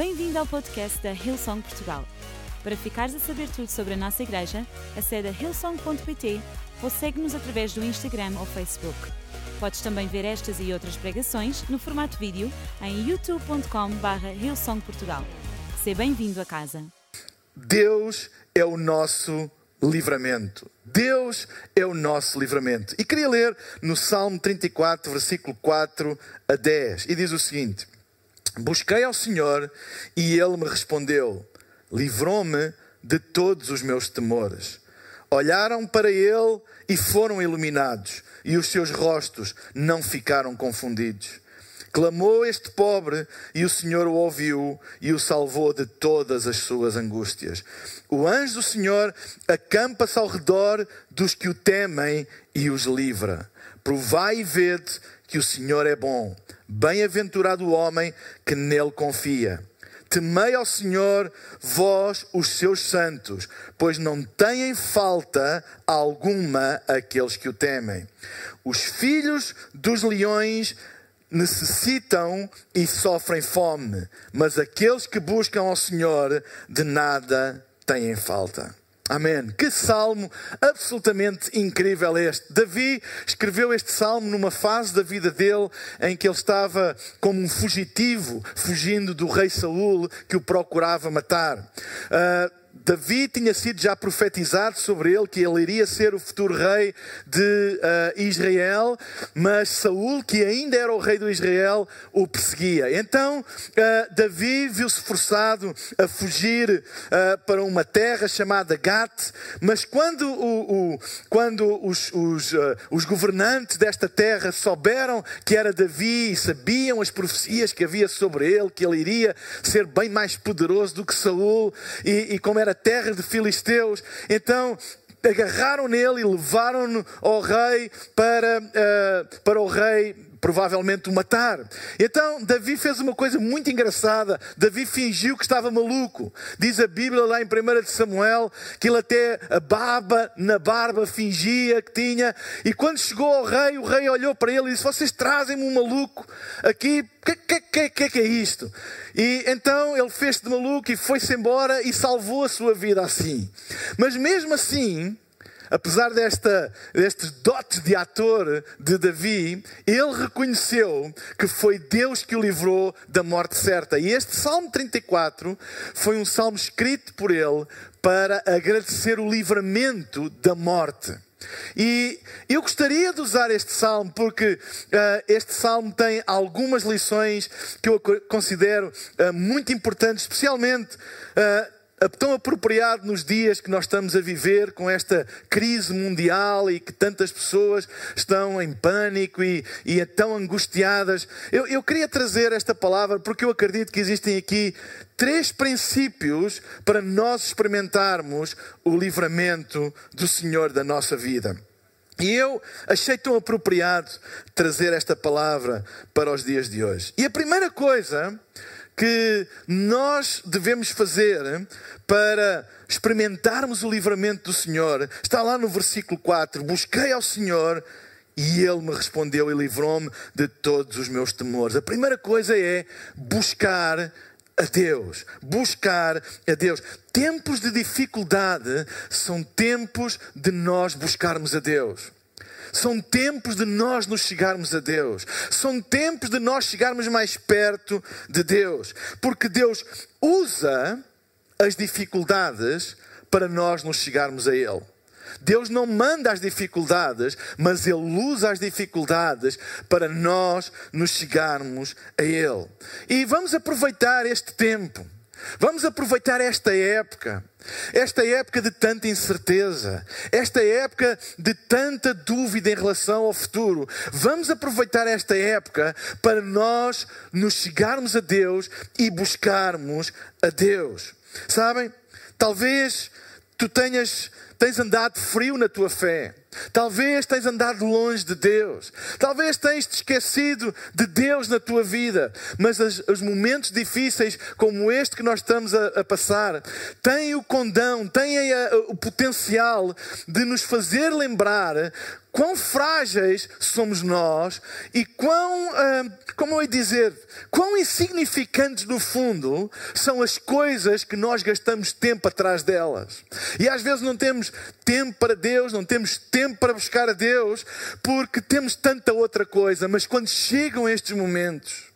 Bem-vindo ao podcast da Hillsong Portugal. Para ficares a saber tudo sobre a nossa igreja, acede a hillsong.pt ou segue-nos através do Instagram ou Facebook. Podes também ver estas e outras pregações no formato vídeo em youtube.com.br hillsongportugal. Seja bem-vindo a casa. Deus é o nosso livramento. Deus é o nosso livramento. E queria ler no Salmo 34, versículo 4 a 10. E diz o seguinte: Busquei ao Senhor e ele me respondeu, livrou-me de todos os meus temores. Olharam para ele e foram iluminados, e os seus rostos não ficaram confundidos. Clamou este pobre, e o Senhor o ouviu e o salvou de todas as suas angústias. O anjo do Senhor acampa-se ao redor dos que o temem e os livra. Provai e vede que o Senhor é bom. Bem-aventurado o homem que nele confia. Temei ao Senhor, vós, os seus santos, pois não têm falta alguma aqueles que o temem. Os filhos dos leões necessitam e sofrem fome, mas aqueles que buscam ao Senhor de nada têm falta. Amém. Que salmo absolutamente incrível este. Davi escreveu este salmo numa fase da vida dele em que ele estava como um fugitivo, fugindo do rei Saul que o procurava matar. Uh, Davi tinha sido já profetizado sobre ele que ele iria ser o futuro rei de uh, Israel, mas Saul, que ainda era o rei do Israel, o perseguia. Então uh, Davi viu-se forçado a fugir uh, para uma terra chamada Gat, mas quando, o, o quando os, os, os governantes desta terra souberam que era Davi e sabiam as profecias que havia sobre ele, que ele iria ser bem mais poderoso do que Saul e, e como era terra de filisteus. Então agarraram nele e levaram-no ao rei para, uh, para o rei provavelmente o matar. Então Davi fez uma coisa muito engraçada. Davi fingiu que estava maluco. Diz a Bíblia lá em 1 Samuel que ele até a barba na barba fingia que tinha. E quando chegou ao rei, o rei olhou para ele e disse: Vocês trazem-me um maluco aqui. O que, que, que, que, é isto? E então ele fez-se de maluco e foi-se embora e salvou a sua vida assim. Mas mesmo assim, apesar desta, destes dotes de ator de Davi, ele reconheceu que foi Deus que o livrou da morte certa. E este Salmo 34 foi um salmo escrito por ele para agradecer o livramento da morte. E eu gostaria de usar este salmo porque uh, este salmo tem algumas lições que eu considero uh, muito importantes, especialmente uh, tão apropriado nos dias que nós estamos a viver com esta crise mundial e que tantas pessoas estão em pânico e, e tão angustiadas. Eu, eu queria trazer esta palavra porque eu acredito que existem aqui três princípios para nós experimentarmos o livramento do Senhor da nossa vida. E eu achei tão apropriado trazer esta palavra para os dias de hoje. E a primeira coisa que nós devemos fazer para experimentarmos o livramento do Senhor está lá no versículo 4: Busquei ao Senhor e Ele me respondeu e livrou-me de todos os meus temores. A primeira coisa é buscar a Deus, buscar a Deus. Tempos de dificuldade são tempos de nós buscarmos a Deus. São tempos de nós nos chegarmos a Deus. São tempos de nós chegarmos mais perto de Deus. Porque Deus usa as dificuldades para nós nos chegarmos a Ele. Deus não manda as dificuldades, mas Ele usa as dificuldades para nós nos chegarmos a Ele. E vamos aproveitar este tempo Vamos aproveitar esta época, esta época de tanta incerteza, esta época de tanta dúvida em relação ao futuro. Vamos aproveitar esta época para nós nos chegarmos a Deus e buscarmos a Deus. Sabem? Talvez tu tenhas tens andado frio na tua fé. Talvez tens andado longe de Deus. Talvez tens te esquecido de Deus na tua vida. Mas as, os momentos difíceis, como este que nós estamos a, a passar, têm o condão, têm a, o potencial de nos fazer lembrar quão frágeis somos nós e quão, ah, como eu ia dizer, quão insignificantes no fundo são as coisas que nós gastamos tempo atrás delas. E às vezes não temos tempo para Deus, não temos tempo para buscar a Deus, porque temos tanta outra coisa, mas quando chegam estes momentos,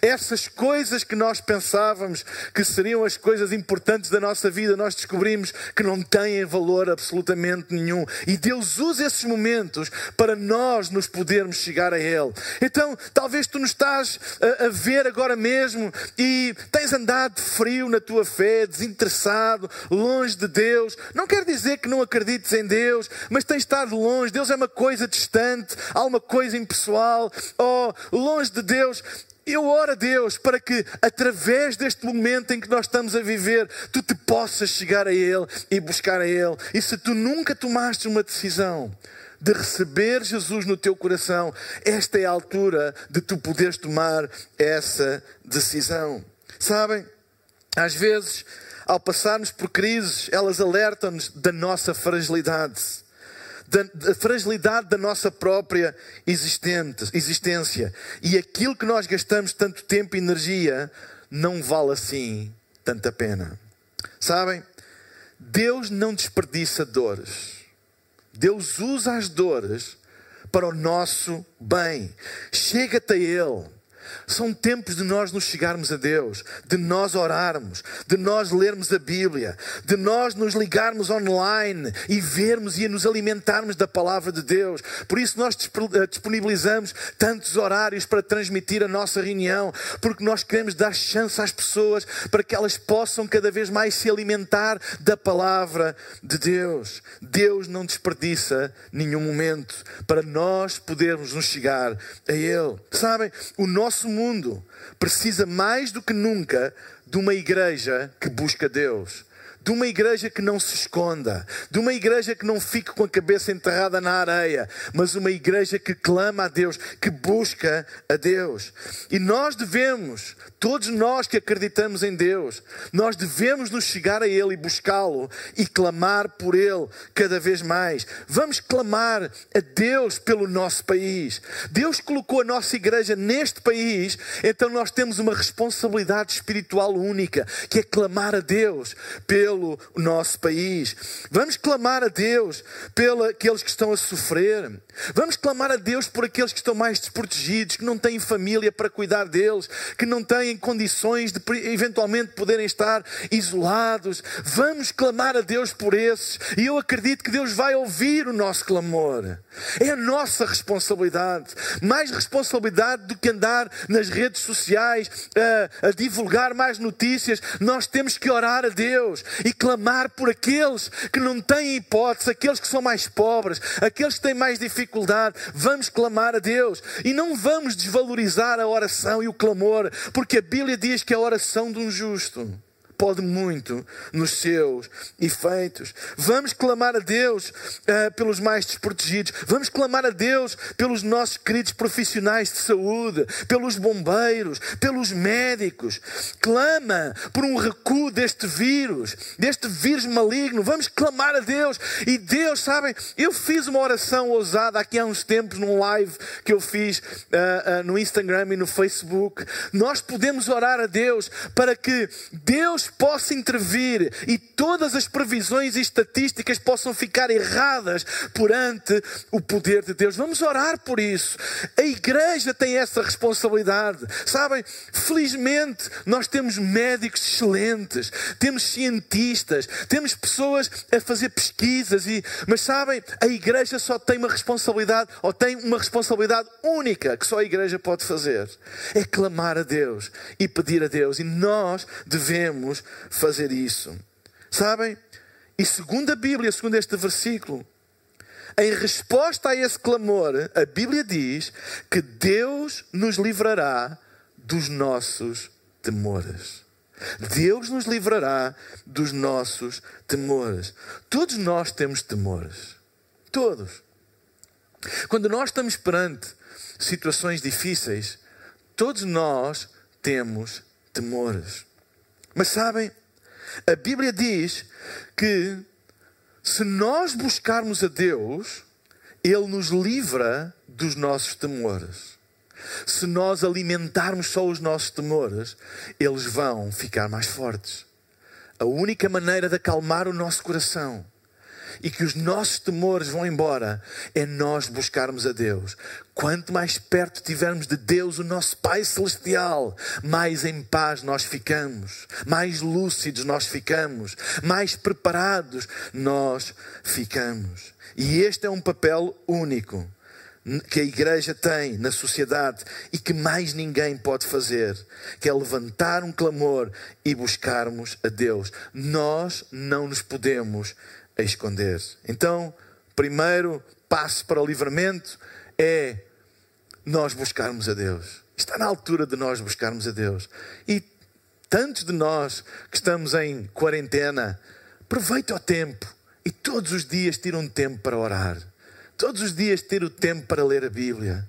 essas coisas que nós pensávamos que seriam as coisas importantes da nossa vida, nós descobrimos que não têm valor absolutamente nenhum. E Deus usa esses momentos para nós nos podermos chegar a Ele. Então, talvez tu nos estás a, a ver agora mesmo e tens andado frio na tua fé, desinteressado, longe de Deus. Não quer dizer que não acredites em Deus, mas tens estado longe. Deus é uma coisa distante, há uma coisa impessoal. Oh, longe de Deus. Eu oro a Deus para que, através deste momento em que nós estamos a viver, tu te possas chegar a Ele e buscar a Ele. E se tu nunca tomaste uma decisão de receber Jesus no teu coração, esta é a altura de tu poderes tomar essa decisão. Sabem, às vezes, ao passarmos por crises, elas alertam-nos da nossa fragilidade da, da fragilidade da nossa própria existência. E aquilo que nós gastamos tanto tempo e energia não vale assim tanta pena. Sabem? Deus não desperdiça dores. Deus usa as dores para o nosso bem. Chega-te a Ele. São tempos de nós nos chegarmos a Deus, de nós orarmos, de nós lermos a Bíblia, de nós nos ligarmos online e vermos e nos alimentarmos da palavra de Deus. Por isso nós eh, disponibilizamos tantos horários para transmitir a nossa reunião, porque nós queremos dar chance às pessoas para que elas possam cada vez mais se alimentar da palavra de Deus. Deus não desperdiça nenhum momento para nós podermos nos chegar a Ele. Sabem, o nosso nosso mundo precisa mais do que nunca de uma igreja que busca Deus de uma igreja que não se esconda, de uma igreja que não fique com a cabeça enterrada na areia, mas uma igreja que clama a Deus, que busca a Deus. E nós devemos, todos nós que acreditamos em Deus, nós devemos nos chegar a Ele e buscá-lo e clamar por Ele cada vez mais. Vamos clamar a Deus pelo nosso país. Deus colocou a nossa igreja neste país, então nós temos uma responsabilidade espiritual única, que é clamar a Deus pelo nosso país. Vamos clamar a Deus pelos que estão a sofrer. Vamos clamar a Deus por aqueles que estão mais desprotegidos, que não têm família para cuidar deles, que não têm condições de eventualmente poderem estar isolados. Vamos clamar a Deus por esses. E eu acredito que Deus vai ouvir o nosso clamor. É a nossa responsabilidade. Mais responsabilidade do que andar nas redes sociais a, a divulgar mais notícias. Nós temos que orar a Deus e clamar por aqueles que não têm hipótese, aqueles que são mais pobres, aqueles que têm mais dificuldade. Vamos clamar a Deus e não vamos desvalorizar a oração e o clamor, porque a Bíblia diz que a oração de um justo pode muito nos seus efeitos. Vamos clamar a Deus uh, pelos mais desprotegidos. Vamos clamar a Deus pelos nossos queridos profissionais de saúde, pelos bombeiros, pelos médicos. Clama por um recuo deste vírus, deste vírus maligno. Vamos clamar a Deus. E Deus, sabem, eu fiz uma oração ousada aqui há uns tempos num live que eu fiz uh, uh, no Instagram e no Facebook. Nós podemos orar a Deus para que Deus possa intervir e todas as previsões e estatísticas possam ficar erradas perante o poder de Deus. Vamos orar por isso. A igreja tem essa responsabilidade. Sabem, felizmente nós temos médicos excelentes, temos cientistas, temos pessoas a fazer pesquisas e mas sabem, a igreja só tem uma responsabilidade ou tem uma responsabilidade única que só a igreja pode fazer. É clamar a Deus e pedir a Deus e nós devemos fazer isso. Sabem? E segundo a Bíblia, segundo este versículo, em resposta a esse clamor, a Bíblia diz que Deus nos livrará dos nossos temores. Deus nos livrará dos nossos temores. Todos nós temos temores. Todos. Quando nós estamos perante situações difíceis, todos nós temos temores. Mas sabem, a Bíblia diz que se nós buscarmos a Deus, Ele nos livra dos nossos temores. Se nós alimentarmos só os nossos temores, eles vão ficar mais fortes. A única maneira de acalmar o nosso coração e que os nossos temores vão embora é nós buscarmos a Deus. Quanto mais perto tivermos de Deus, o nosso Pai Celestial, mais em paz nós ficamos, mais lúcidos nós ficamos, mais preparados nós ficamos. E este é um papel único que a igreja tem na sociedade e que mais ninguém pode fazer, que é levantar um clamor e buscarmos a Deus. Nós não nos podemos a esconder. Então, primeiro passo para o livramento é nós buscarmos a Deus. Está na altura de nós buscarmos a Deus. E tantos de nós que estamos em quarentena, aproveita o tempo e todos os dias tira um tempo para orar. Todos os dias ter o tempo para ler a Bíblia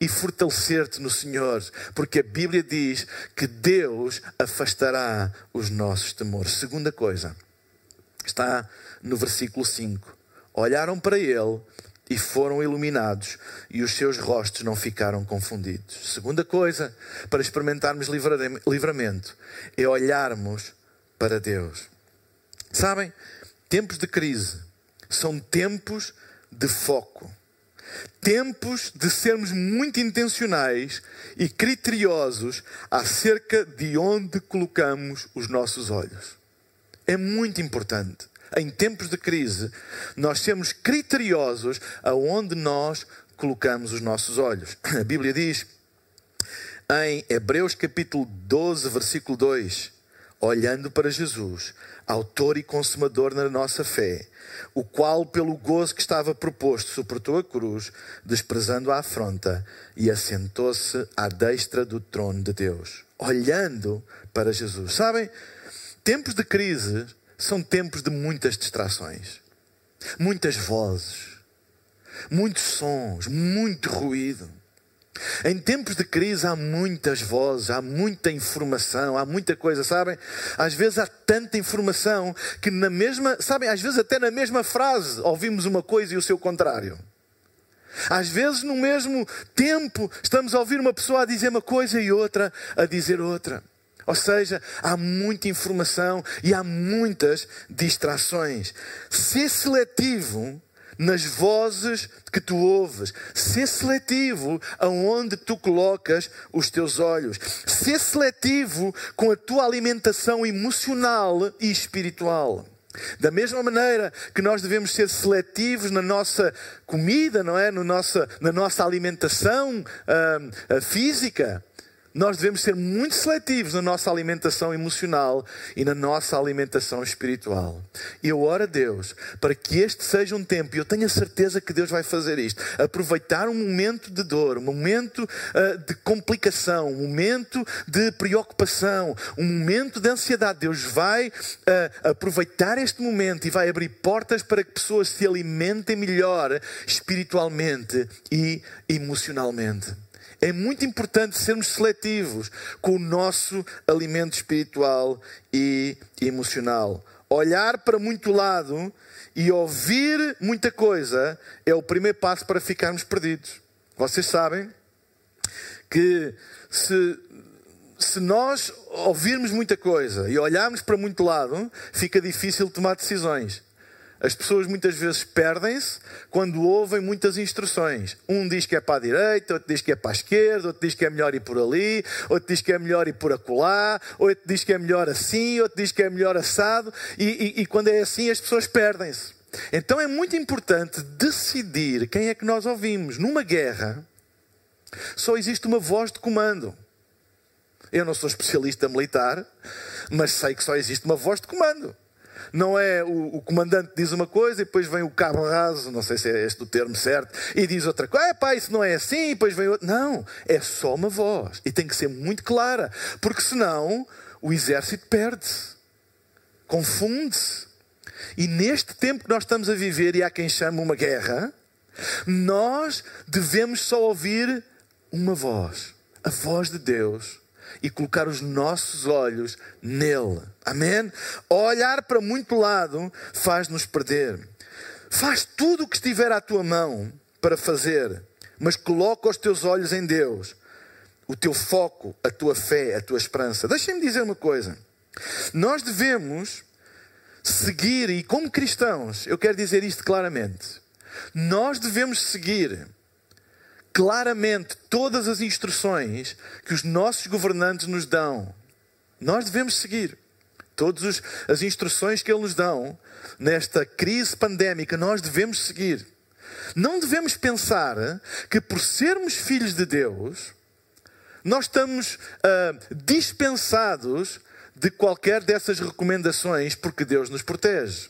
e fortalecer-te no Senhor, porque a Bíblia diz que Deus afastará os nossos temores. Segunda coisa, está no versículo 5. Olharam para ele e foram iluminados, e os seus rostos não ficaram confundidos. Segunda coisa, para experimentarmos livramento, é olharmos para Deus. Sabem, tempos de crise são tempos de foco. Tempos de sermos muito intencionais e criteriosos acerca de onde colocamos os nossos olhos. É muito importante em tempos de crise, nós sermos criteriosos aonde nós colocamos os nossos olhos. A Bíblia diz em Hebreus capítulo 12, versículo 2: Olhando para Jesus, Autor e Consumador na nossa fé, o qual, pelo gozo que estava proposto, suportou a cruz, desprezando a afronta e assentou-se à destra do trono de Deus. Olhando para Jesus. Sabem, tempos de crise são tempos de muitas distrações, muitas vozes, muitos sons, muito ruído. Em tempos de crise há muitas vozes, há muita informação, há muita coisa, sabem? Às vezes há tanta informação que na mesma, sabem, às vezes até na mesma frase ouvimos uma coisa e o seu contrário. Às vezes no mesmo tempo estamos a ouvir uma pessoa a dizer uma coisa e outra a dizer outra. Ou seja, há muita informação e há muitas distrações. Ser seletivo nas vozes que tu ouves. Ser seletivo aonde tu colocas os teus olhos. Ser seletivo com a tua alimentação emocional e espiritual. Da mesma maneira que nós devemos ser seletivos na nossa comida, não é? No nossa, na nossa alimentação uh, física, nós devemos ser muito seletivos na nossa alimentação emocional e na nossa alimentação espiritual. E eu oro a Deus para que este seja um tempo, e eu tenho a certeza que Deus vai fazer isto, aproveitar um momento de dor, um momento uh, de complicação, um momento de preocupação, um momento de ansiedade. Deus vai uh, aproveitar este momento e vai abrir portas para que pessoas se alimentem melhor espiritualmente e emocionalmente. É muito importante sermos seletivos com o nosso alimento espiritual e emocional. Olhar para muito lado e ouvir muita coisa é o primeiro passo para ficarmos perdidos. Vocês sabem que se, se nós ouvirmos muita coisa e olharmos para muito lado, fica difícil tomar decisões. As pessoas muitas vezes perdem-se quando ouvem muitas instruções. Um diz que é para a direita, outro diz que é para a esquerda, outro diz que é melhor ir por ali, outro diz que é melhor ir por acolá, outro diz que é melhor assim, outro diz que é melhor assado. E, e, e quando é assim, as pessoas perdem-se. Então é muito importante decidir quem é que nós ouvimos. Numa guerra, só existe uma voz de comando. Eu não sou especialista militar, mas sei que só existe uma voz de comando. Não é o, o, comandante diz uma coisa e depois vem o cabo raso, não sei se é este o termo certo, e diz outra coisa. É pá, isso não é assim, e depois vem outro. Não, é só uma voz. E tem que ser muito clara, porque senão o exército perde-se, confunde-se. E neste tempo que nós estamos a viver, e há quem chame uma guerra, Nós devemos só ouvir uma voz, a voz de Deus, e colocar os nossos olhos nele. Amém? Olhar para muito lado faz-nos perder. Faz tudo o que estiver à tua mão para fazer, mas coloca os teus olhos em Deus, o teu foco, a tua fé, a tua esperança. Deixem-me dizer uma coisa. Nós devemos seguir, e como cristãos, eu quero dizer isto claramente, nós devemos seguir claramente todas as instruções que os nossos governantes nos dão. Nós devemos seguir todas as instruções que eles nos dão nesta crise pandémica, nós devemos seguir. Não devemos pensar que por sermos filhos de Deus, nós estamos uh, dispensados de qualquer dessas recomendações porque Deus nos protege.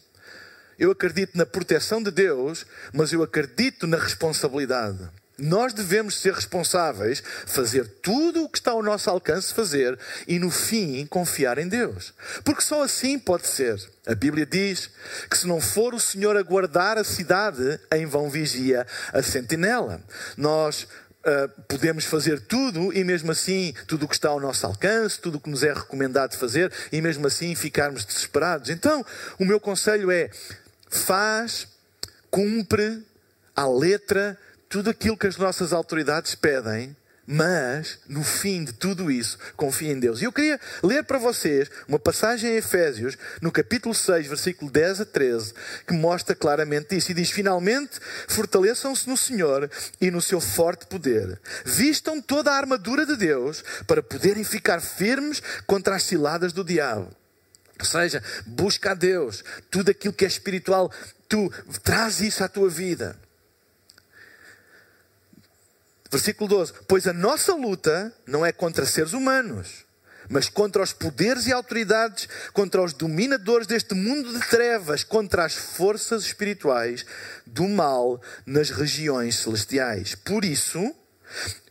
Eu acredito na proteção de Deus, mas eu acredito na responsabilidade. Nós devemos ser responsáveis, fazer tudo o que está ao nosso alcance fazer e no fim confiar em Deus. Porque só assim pode ser. A Bíblia diz que se não for o Senhor a guardar a cidade, em vão vigia a sentinela. Nós Uh, podemos fazer tudo e mesmo assim tudo o que está ao nosso alcance, tudo o que nos é recomendado fazer e mesmo assim ficarmos desesperados. Então, o meu conselho é: faz, cumpre à letra tudo aquilo que as nossas autoridades pedem, mas no fim de tudo isso, confia em Deus. E eu queria ler para vocês uma passagem em Efésios, no capítulo 6, versículo 10 a 13, que mostra claramente isso. E diz: Finalmente, fortaleçam-se no Senhor e no seu forte poder. Vistam toda a armadura de Deus para poderem ficar firmes contra as ciladas do diabo. Ou seja, busca a Deus, tudo aquilo que é espiritual, tu traz isso à tua vida. Versículo 12: Pois a nossa luta não é contra seres humanos, mas contra os poderes e autoridades, contra os dominadores deste mundo de trevas, contra as forças espirituais do mal nas regiões celestiais. Por isso,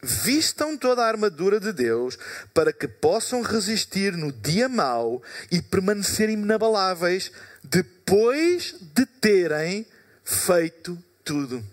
vistam toda a armadura de Deus para que possam resistir no dia mau e permanecerem inabaláveis depois de terem feito tudo.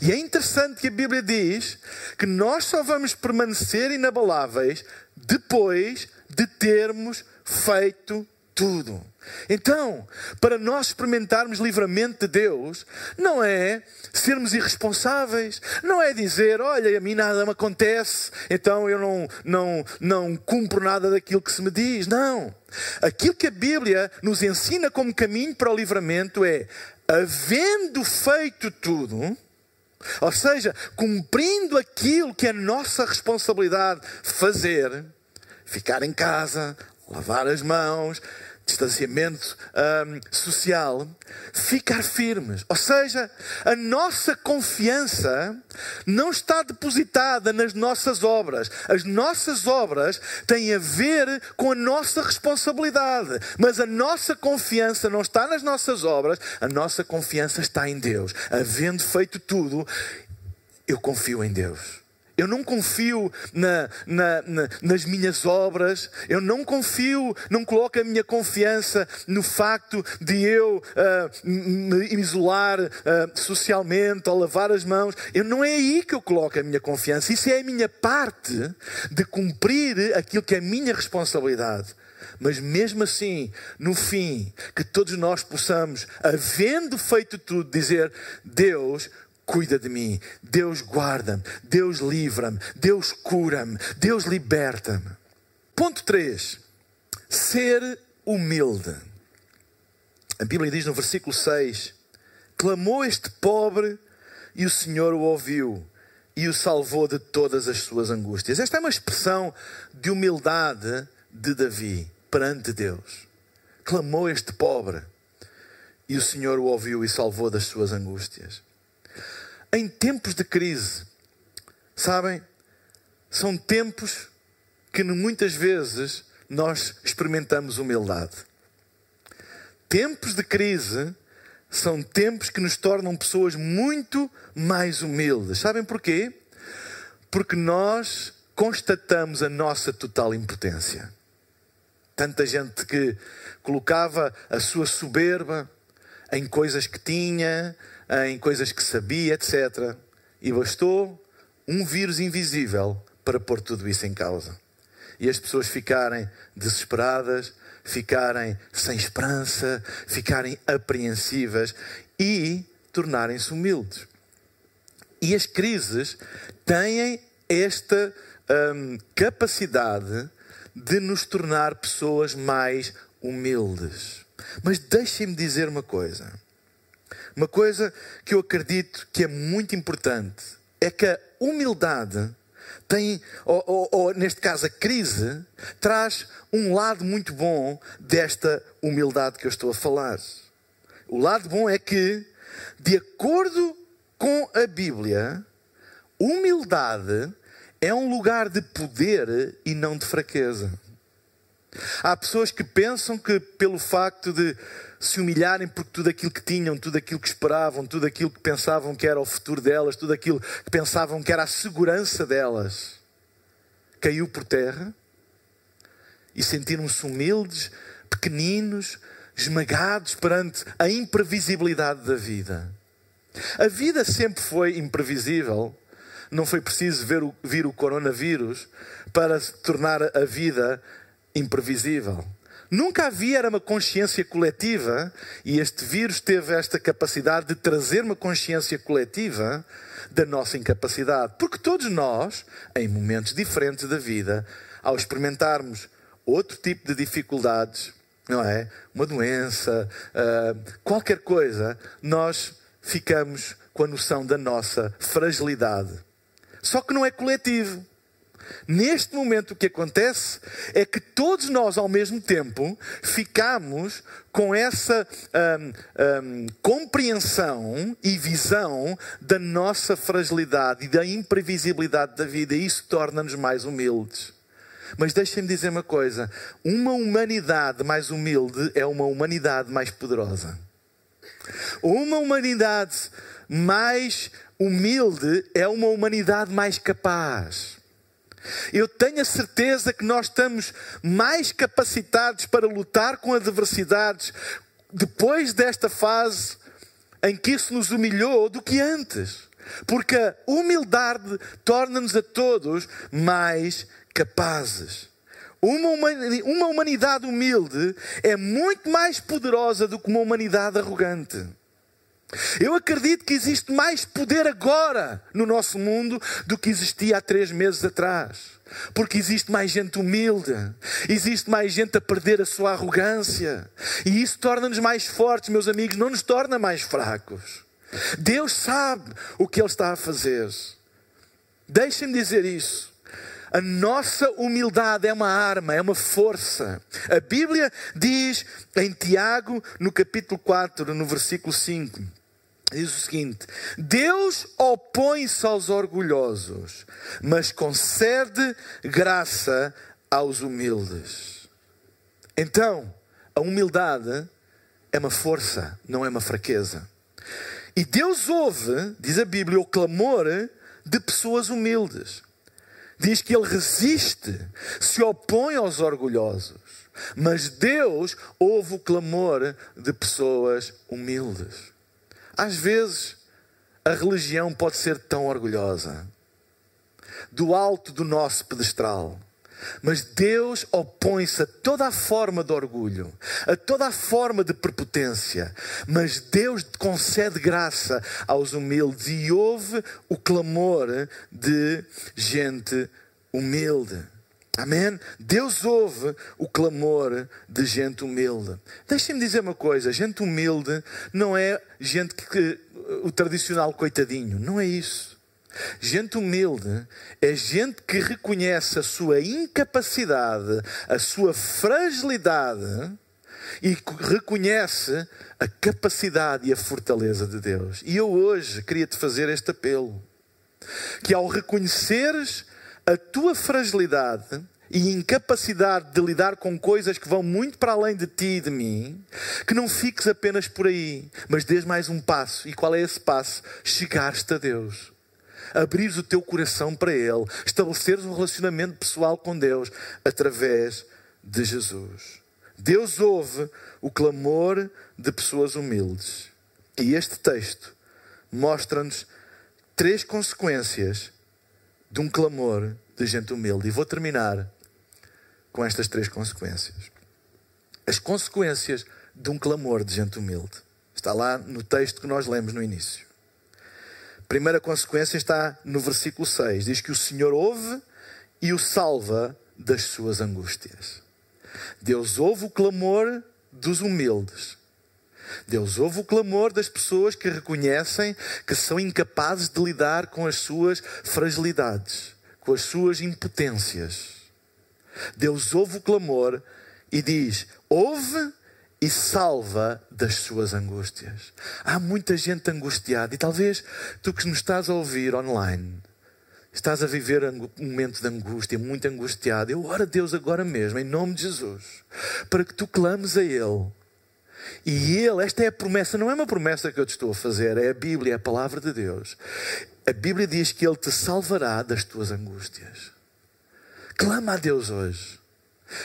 E é interessante que a Bíblia diz que nós só vamos permanecer inabaláveis depois de termos feito tudo. Então, para nós experimentarmos livramento de Deus, não é sermos irresponsáveis, não é dizer, olha, a mim nada me acontece, então eu não, não, não cumpro nada daquilo que se me diz. Não. Aquilo que a Bíblia nos ensina como caminho para o livramento é, havendo feito tudo, ou seja, cumprindo aquilo que é nossa responsabilidade fazer, ficar em casa, lavar as mãos, distanciamento um, social, ficar firmes. Ou seja, a nossa confiança não está depositada nas nossas obras. As nossas obras têm a ver com a nossa responsabilidade. Mas a nossa confiança não está nas nossas obras, a nossa confiança está em Deus. Havendo feito tudo, eu confio em Deus. Eu não confio na, na, na, nas minhas obras, eu não confio, não coloco a minha confiança no facto de eu uh, me isolar uh, socialmente ou lavar as mãos. Eu não é aí que eu coloco a minha confiança. Isso é a minha parte de cumprir aquilo que é a minha responsabilidade. Mas mesmo assim, no fim, que todos nós possamos, havendo feito tudo, dizer: Deus, cuida de mim, Deus guarda-me, Deus livra-me, Deus cura-me, Deus liberta-me. Ponto 3. Ser humilde. A Bíblia diz no versículo 6: Clamou este pobre e o Senhor o ouviu e o salvou de todas as suas angústias. Esta é uma expressão de humildade de Davi perante Deus. Clamou este pobre e o Senhor o ouviu e salvou das suas angústias em tempos de crise. Sabem? São tempos que muitas vezes nós experimentamos humildade. Tempos de crise são tempos que nos tornam pessoas muito mais humildes. Sabem porquê? Porque nós constatamos a nossa total impotência. Tanta gente que colocava a sua soberba, em coisas que tinha, em coisas que sabia, etc. E bastou um vírus invisível para pôr tudo isso em causa. E as pessoas ficarem desesperadas, ficarem sem esperança, ficarem apreensivas e tornarem-se humildes. E as crises têm esta hum, capacidade de nos tornar pessoas mais humildes. Mas deixem-me dizer uma coisa. Uma coisa que eu acredito que é muito importante é que a humildade tem, ou, ou, ou, neste caso a crise, traz um lado muito bom desta humildade que eu estou a falar. O lado bom é que, de acordo com a Bíblia, humildade é um lugar de poder e não de fraqueza. Há pessoas que pensam que, pelo facto de se humilharem por tudo aquilo que tinham, tudo aquilo que esperavam, tudo aquilo que pensavam que era o futuro delas, tudo aquilo que pensavam que era a segurança delas, caiu por terra e sentiram-se humildes, pequeninos, esmagados perante a imprevisibilidade da vida. A vida sempre foi imprevisível. Não foi preciso ver o, vir o coronavírus para tornar a vida imprevisível. Nunca havia era uma consciência coletiva e este vírus teve esta capacidade de trazer uma consciência coletiva da nossa incapacidade. Porque todos nós, em momentos diferentes da vida, ao experimentarmos outro tipo de dificuldades, não é? Uma doença, uh, qualquer coisa, nós ficamos com a noção da nossa fragilidade. Só que não é coletivo. Neste momento, o que acontece é que todos nós, ao mesmo tempo, ficamos com essa hum, hum, compreensão e visão da nossa fragilidade e da imprevisibilidade da vida, e isso torna-nos mais humildes. Mas deixem-me dizer uma coisa: uma humanidade mais humilde é uma humanidade mais poderosa. Uma humanidade mais humilde é uma humanidade mais capaz. Eu tenho a certeza que nós estamos mais capacitados para lutar com adversidades depois desta fase em que isso nos humilhou do que antes. Porque a humildade torna-nos a todos mais capazes. Uma humanidade humilde é muito mais poderosa do que uma humanidade arrogante. Eu acredito que existe mais poder agora no nosso mundo do que existia há três meses atrás. Porque existe mais gente humilde, existe mais gente a perder a sua arrogância, e isso torna-nos mais fortes, meus amigos, não nos torna mais fracos. Deus sabe o que Ele está a fazer. Deixem-me dizer isso. A nossa humildade é uma arma, é uma força. A Bíblia diz em Tiago, no capítulo 4, no versículo 5, diz o seguinte: Deus opõe-se aos orgulhosos, mas concede graça aos humildes. Então, a humildade é uma força, não é uma fraqueza. E Deus ouve, diz a Bíblia, o clamor de pessoas humildes diz que ele resiste, se opõe aos orgulhosos. Mas Deus ouve o clamor de pessoas humildes. Às vezes, a religião pode ser tão orgulhosa, do alto do nosso pedestral. Mas Deus opõe-se a toda a forma de orgulho, a toda a forma de prepotência. Mas Deus concede graça aos humildes e ouve o clamor de gente humilde. Amém? Deus ouve o clamor de gente humilde. Deixem-me dizer uma coisa: gente humilde não é gente que, o tradicional coitadinho, não é isso. Gente humilde é gente que reconhece a sua incapacidade, a sua fragilidade e reconhece a capacidade e a fortaleza de Deus. E eu hoje queria te fazer este apelo: que ao reconheceres a tua fragilidade e incapacidade de lidar com coisas que vão muito para além de ti e de mim, que não fiques apenas por aí, mas dês mais um passo. E qual é esse passo? Chegares-te a Deus abrires o teu coração para Ele, estabeleceres um relacionamento pessoal com Deus através de Jesus. Deus ouve o clamor de pessoas humildes. E este texto mostra-nos três consequências de um clamor de gente humilde. E vou terminar com estas três consequências. As consequências de um clamor de gente humilde. Está lá no texto que nós lemos no início. Primeira consequência está no versículo 6. Diz que o Senhor ouve e o salva das suas angústias. Deus ouve o clamor dos humildes. Deus ouve o clamor das pessoas que reconhecem que são incapazes de lidar com as suas fragilidades, com as suas impotências. Deus ouve o clamor e diz: ouve e salva das suas angústias. Há muita gente angustiada e talvez tu que nos estás a ouvir online estás a viver um momento de angústia, muito angustiado. Eu oro a Deus agora mesmo, em nome de Jesus, para que tu clames a Ele. E Ele, esta é a promessa, não é uma promessa que eu te estou a fazer, é a Bíblia, é a palavra de Deus. A Bíblia diz que Ele te salvará das tuas angústias. Clama a Deus hoje.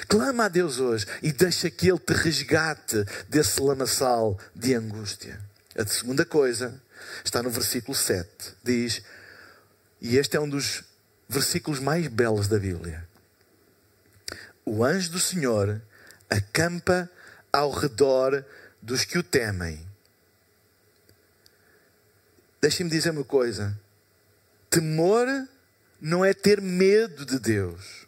Clama a Deus hoje e deixa que Ele te resgate desse lamaçal de angústia. A segunda coisa está no versículo 7. Diz: e este é um dos versículos mais belos da Bíblia. O anjo do Senhor acampa ao redor dos que o temem. Deixem-me dizer uma coisa: temor não é ter medo de Deus,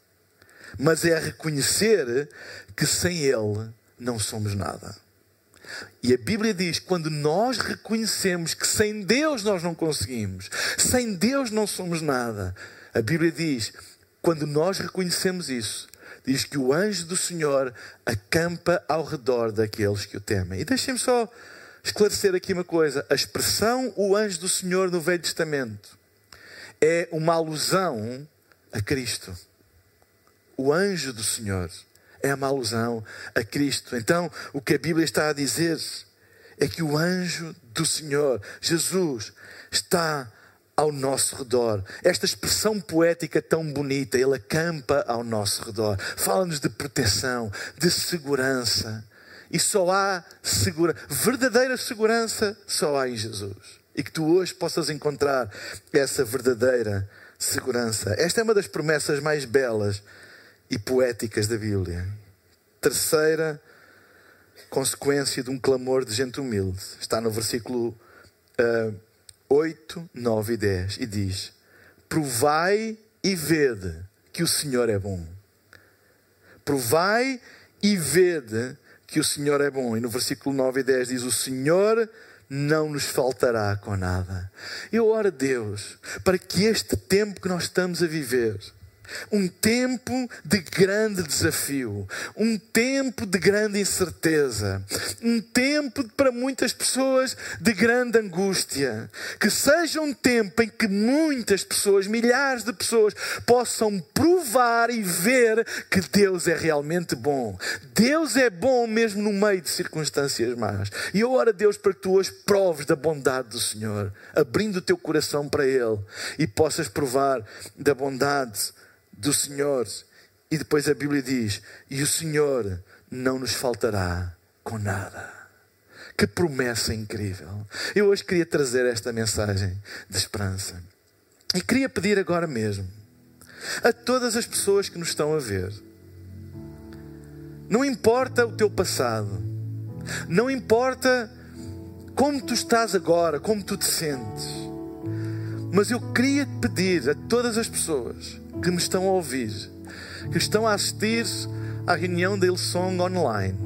mas é reconhecer que sem Ele não somos nada. E a Bíblia diz: quando nós reconhecemos que sem Deus nós não conseguimos, sem Deus não somos nada, a Bíblia diz: quando nós reconhecemos isso, diz que o anjo do Senhor acampa ao redor daqueles que o temem. E deixem-me só esclarecer aqui uma coisa: a expressão o anjo do Senhor no Velho Testamento é uma alusão a Cristo. O anjo do Senhor é uma alusão a Cristo. Então, o que a Bíblia está a dizer é que o anjo do Senhor, Jesus, está ao nosso redor. Esta expressão poética tão bonita, ele acampa ao nosso redor. Fala-nos de proteção, de segurança. E só há segurança, verdadeira segurança, só há em Jesus. E que tu hoje possas encontrar essa verdadeira segurança. Esta é uma das promessas mais belas e poéticas da Bíblia. Terceira consequência de um clamor de gente humilde está no versículo uh, 8, 9 e 10 e diz: Provai e vede que o Senhor é bom. Provai e vede que o Senhor é bom. E no versículo 9 e 10 diz: O Senhor não nos faltará com nada. Eu oro a Deus para que este tempo que nós estamos a viver um tempo de grande desafio, um tempo de grande incerteza, um tempo para muitas pessoas de grande angústia. Que seja um tempo em que muitas pessoas, milhares de pessoas, possam provar e ver que Deus é realmente bom. Deus é bom mesmo no meio de circunstâncias más. E eu oro a Deus para que tu hoje proves da bondade do Senhor, abrindo o teu coração para Ele e possas provar da bondade do Senhor. E depois a Bíblia diz: E o Senhor não nos faltará com nada. Que promessa incrível! Eu hoje queria trazer esta mensagem de esperança. E queria pedir agora mesmo a todas as pessoas que nos estão a ver: não importa o teu passado, não importa como tu estás agora, como tu te sentes, mas eu queria pedir a todas as pessoas que me estão a ouvir, que estão a assistir à reunião da Ilsong online,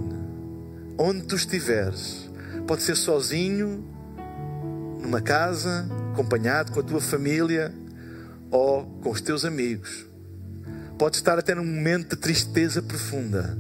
onde tu estiveres, pode ser sozinho, numa casa, acompanhado com a tua família ou com os teus amigos. Pode estar até num momento de tristeza profunda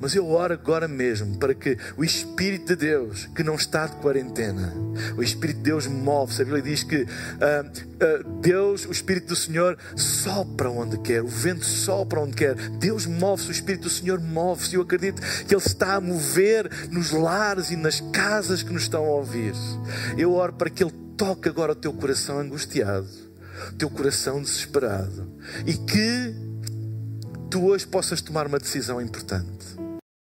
mas eu oro agora mesmo para que o Espírito de Deus, que não está de quarentena, o Espírito de Deus move-se. A Bíblia diz que uh, uh, Deus, o Espírito do Senhor, sopra onde quer, o vento sopra onde quer. Deus move-se, o Espírito do Senhor move-se. Eu acredito que Ele está a mover nos lares e nas casas que nos estão a ouvir. Eu oro para que Ele toque agora o teu coração angustiado, o teu coração desesperado e que tu hoje possas tomar uma decisão importante